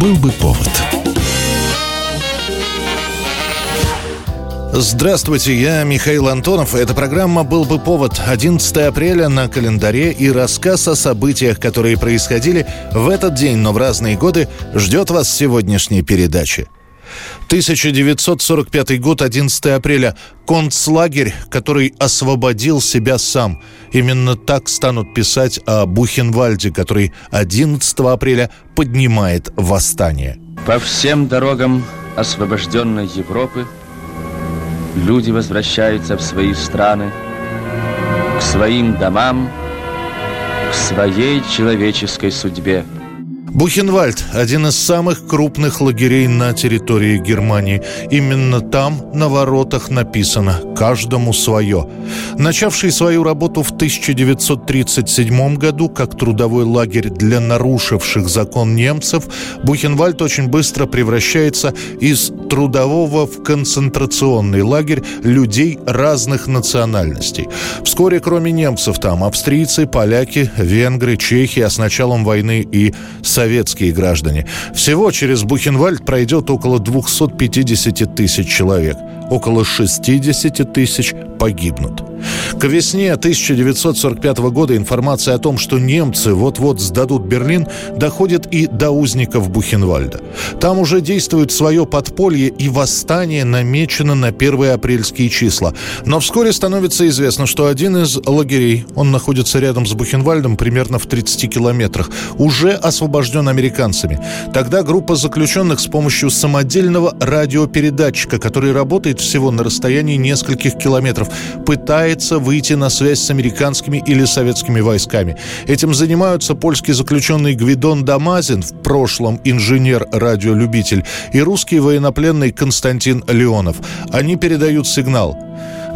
Был бы повод. Здравствуйте, я Михаил Антонов. Эта программа «Был бы повод» 11 апреля на календаре и рассказ о событиях, которые происходили в этот день, но в разные годы, ждет вас сегодняшней передачи. 1945 год, 11 апреля. Концлагерь, который освободил себя сам. Именно так станут писать о Бухенвальде, который 11 апреля поднимает восстание. По всем дорогам освобожденной Европы люди возвращаются в свои страны, к своим домам, к своей человеческой судьбе – Бухенвальд – один из самых крупных лагерей на территории Германии. Именно там на воротах написано «каждому свое». Начавший свою работу в 1937 году как трудовой лагерь для нарушивших закон немцев, Бухенвальд очень быстро превращается из трудового в концентрационный лагерь людей разных национальностей. Вскоре, кроме немцев, там австрийцы, поляки, венгры, чехи, а с началом войны и советские граждане. Всего через Бухенвальд пройдет около 250 тысяч человек. Около 60 тысяч погибнут. К весне 1945 года информация о том, что немцы вот-вот сдадут Берлин, доходит и до узников Бухенвальда. Там уже действует свое подполье, и восстание намечено на 1 апрельские числа. Но вскоре становится известно, что один из лагерей, он находится рядом с Бухенвальдом, примерно в 30 километрах, уже освобожден американцами. Тогда группа заключенных с помощью самодельного радиопередатчика, который работает всего на расстоянии нескольких километров, пытается выйти на связь с американскими или советскими войсками. Этим занимаются польский заключенный Гвидон Дамазин, в прошлом инженер-радиолюбитель, и русский военнопленный Константин Леонов. Они передают сигнал.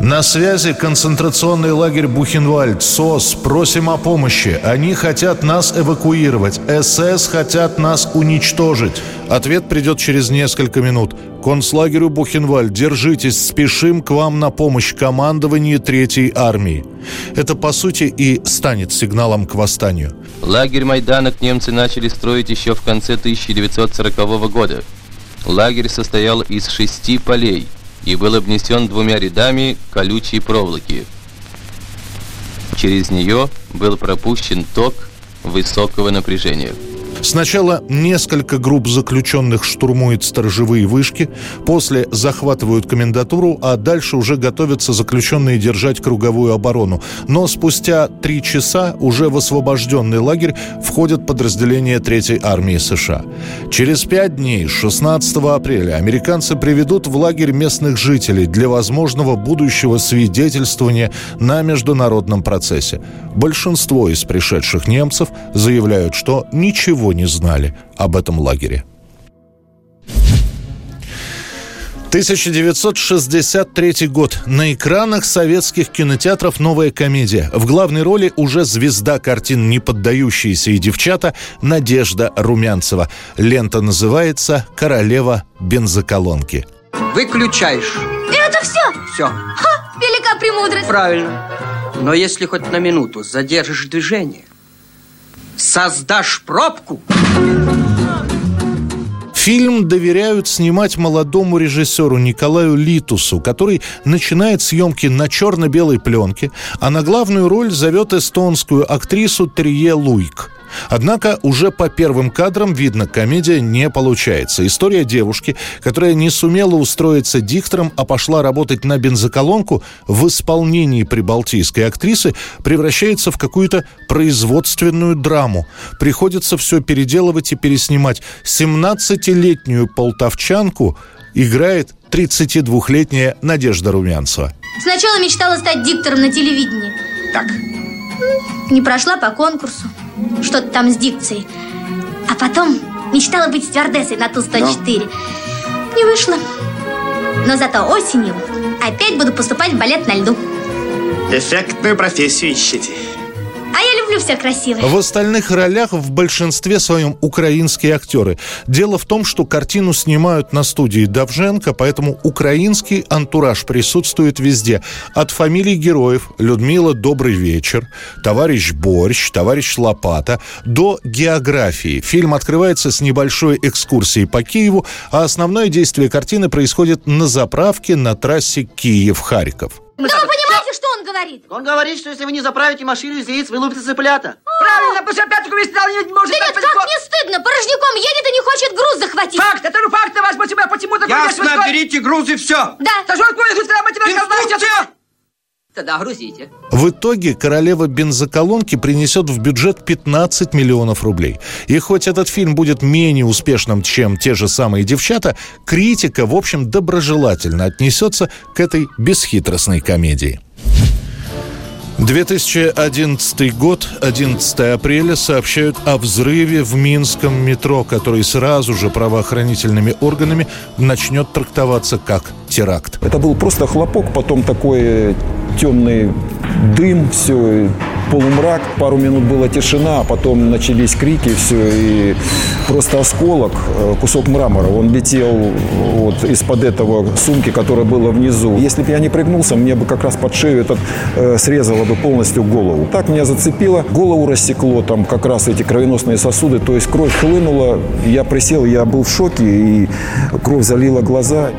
На связи концентрационный лагерь Бухенвальд. СОС, просим о помощи. Они хотят нас эвакуировать. СС хотят нас уничтожить. Ответ придет через несколько минут. Концлагерю Бухенвальд, держитесь, спешим к вам на помощь командование Третьей армии. Это, по сути, и станет сигналом к восстанию. Лагерь Майданок немцы начали строить еще в конце 1940 года. Лагерь состоял из шести полей – и был обнесен двумя рядами колючей проволоки. Через нее был пропущен ток высокого напряжения. Сначала несколько групп заключенных штурмуют сторожевые вышки, после захватывают комендатуру, а дальше уже готовятся заключенные держать круговую оборону. Но спустя три часа уже в освобожденный лагерь входят подразделения Третьей армии США. Через пять дней, 16 апреля, американцы приведут в лагерь местных жителей для возможного будущего свидетельствования на международном процессе. Большинство из пришедших немцев заявляют, что ничего не знали об этом лагере. 1963 год. На экранах советских кинотеатров новая комедия. В главной роли уже звезда картин «Не поддающиеся и девчата» Надежда Румянцева. Лента называется «Королева бензоколонки». Выключаешь. Это все? Все. Ха, велика премудрость. Правильно. Но если хоть на минуту задержишь движение, создашь пробку... Фильм доверяют снимать молодому режиссеру Николаю Литусу, который начинает съемки на черно-белой пленке, а на главную роль зовет эстонскую актрису Трие Луйк. Однако уже по первым кадрам видно, комедия не получается. История девушки, которая не сумела устроиться диктором, а пошла работать на бензоколонку, в исполнении прибалтийской актрисы превращается в какую-то производственную драму. Приходится все переделывать и переснимать. 17-летнюю полтовчанку играет 32-летняя Надежда Румянцева. Сначала мечтала стать диктором на телевидении. Так. Не прошла по конкурсу что-то там с дикцией. А потом мечтала быть стюардессой на Ту-104. Но... Не вышло. Но зато осенью опять буду поступать в балет на льду. Эффектную профессию ищете. Люблю люблю все красивое. В остальных ролях в большинстве своем украинские актеры. Дело в том, что картину снимают на студии Давженко, поэтому украинский антураж присутствует везде. От фамилий героев Людмила «Добрый вечер», товарищ Борщ, товарищ Лопата, до географии. Фильм открывается с небольшой экскурсией по Киеву, а основное действие картины происходит на заправке на трассе Киев-Харьков. Да вы что он говорит? Он говорит, что если вы не заправите машину из яиц, вылупятся цыплята. Правильно, потому что опять весь не может Да нет, так как не стыдно, порожняком едет и не хочет груз захватить. Факт, это же факт, я возьму тебя почему-то... Ясно, берите груз и все. Да. Да что такое, если мы что... Инструкция! Тогда грузите. В итоге королева бензоколонки принесет в бюджет 15 миллионов рублей. И хоть этот фильм будет менее успешным, чем те же самые девчата, критика, в общем, доброжелательно отнесется к этой бесхитростной комедии. 2011 год, 11 апреля, сообщают о взрыве в Минском метро, который сразу же правоохранительными органами начнет трактоваться как теракт. Это был просто хлопок, потом такой темный дым, все, полумрак. Пару минут была тишина, а потом начались крики, все, и просто осколок, э, кусок мрамора, он летел вот из-под этого сумки, которая была внизу. Если бы я не пригнулся, мне бы как раз под шею этот э, срезало бы полностью голову. Так меня зацепило, голову рассекло, там как раз эти кровеносные сосуды, то есть кровь хлынула, я присел, я был в шоке, и кровь залила глаза.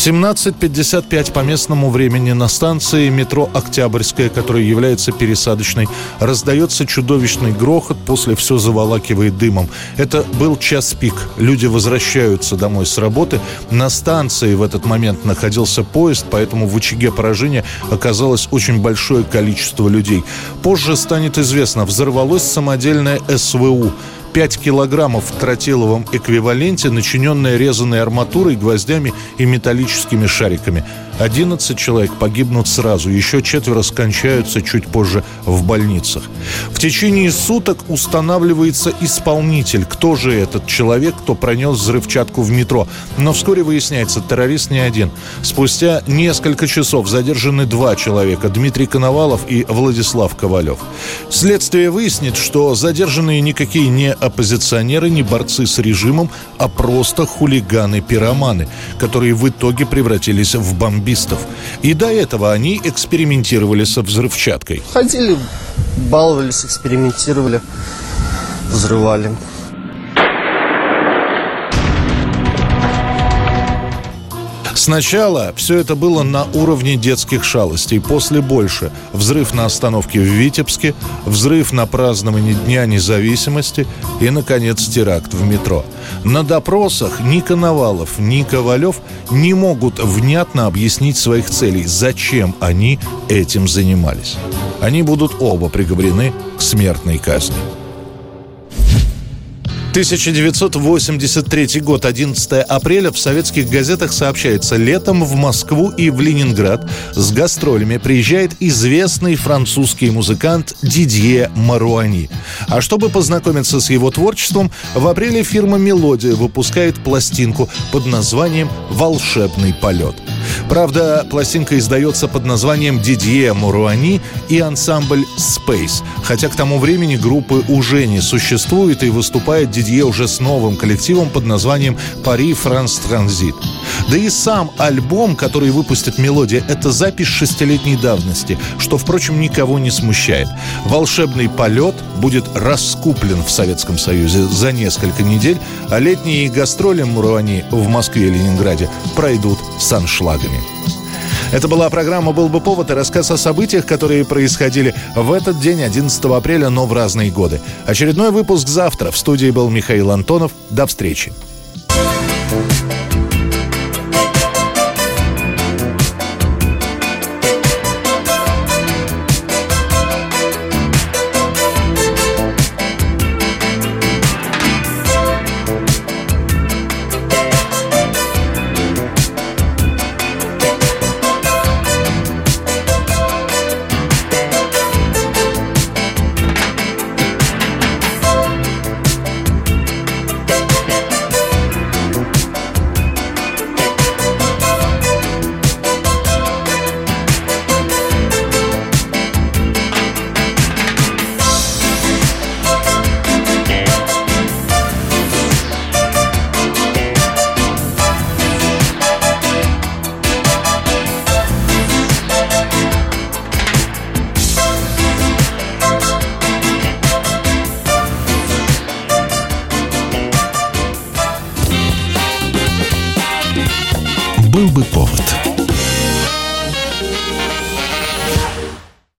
В 17.55 по местному времени на станции метро «Октябрьская», которая является пересадочной, раздается чудовищный грохот, после все заволакивает дымом. Это был час пик. Люди возвращаются домой с работы. На станции в этот момент находился поезд, поэтому в очаге поражения оказалось очень большое количество людей. Позже станет известно, взорвалось самодельное СВУ. 5 килограммов в тротиловом эквиваленте, начиненная резаной арматурой, гвоздями и металлическими шариками. 11 человек погибнут сразу, еще четверо скончаются чуть позже в больницах. В течение суток устанавливается исполнитель. Кто же этот человек, кто пронес взрывчатку в метро? Но вскоре выясняется, террорист не один. Спустя несколько часов задержаны два человека, Дмитрий Коновалов и Владислав Ковалев. Следствие выяснит, что задержанные никакие не оппозиционеры, не борцы с режимом, а просто хулиганы-пироманы, которые в итоге превратились в бомбистов. И до этого они экспериментировали со взрывчаткой. Ходили, баловались, экспериментировали, взрывали. Сначала все это было на уровне детских шалостей, после больше. Взрыв на остановке в Витебске, взрыв на праздновании Дня независимости и, наконец, теракт в метро. На допросах ни Коновалов, ни Ковалев не могут внятно объяснить своих целей, зачем они этим занимались. Они будут оба приговорены к смертной казни. 1983 год, 11 апреля, в советских газетах сообщается, летом в Москву и в Ленинград с гастролями приезжает известный французский музыкант Дидье Маруани. А чтобы познакомиться с его творчеством, в апреле фирма «Мелодия» выпускает пластинку под названием «Волшебный полет». Правда, пластинка издается под названием Дидье Муруани и ансамбль Space, хотя к тому времени группы уже не существует и выступает Дидье уже с новым коллективом под названием «Пари Франс Транзит». Да и сам альбом, который выпустит «Мелодия», это запись шестилетней давности, что, впрочем, никого не смущает. «Волшебный полет» будет раскуплен в Советском Союзе за несколько недель, а летние гастроли Муруани в Москве и Ленинграде пройдут с аншлагами. Это была программа «Был бы повод» и рассказ о событиях, которые происходили в этот день, 11 апреля, но в разные годы. Очередной выпуск завтра. В студии был Михаил Антонов. До встречи. Был бы повод.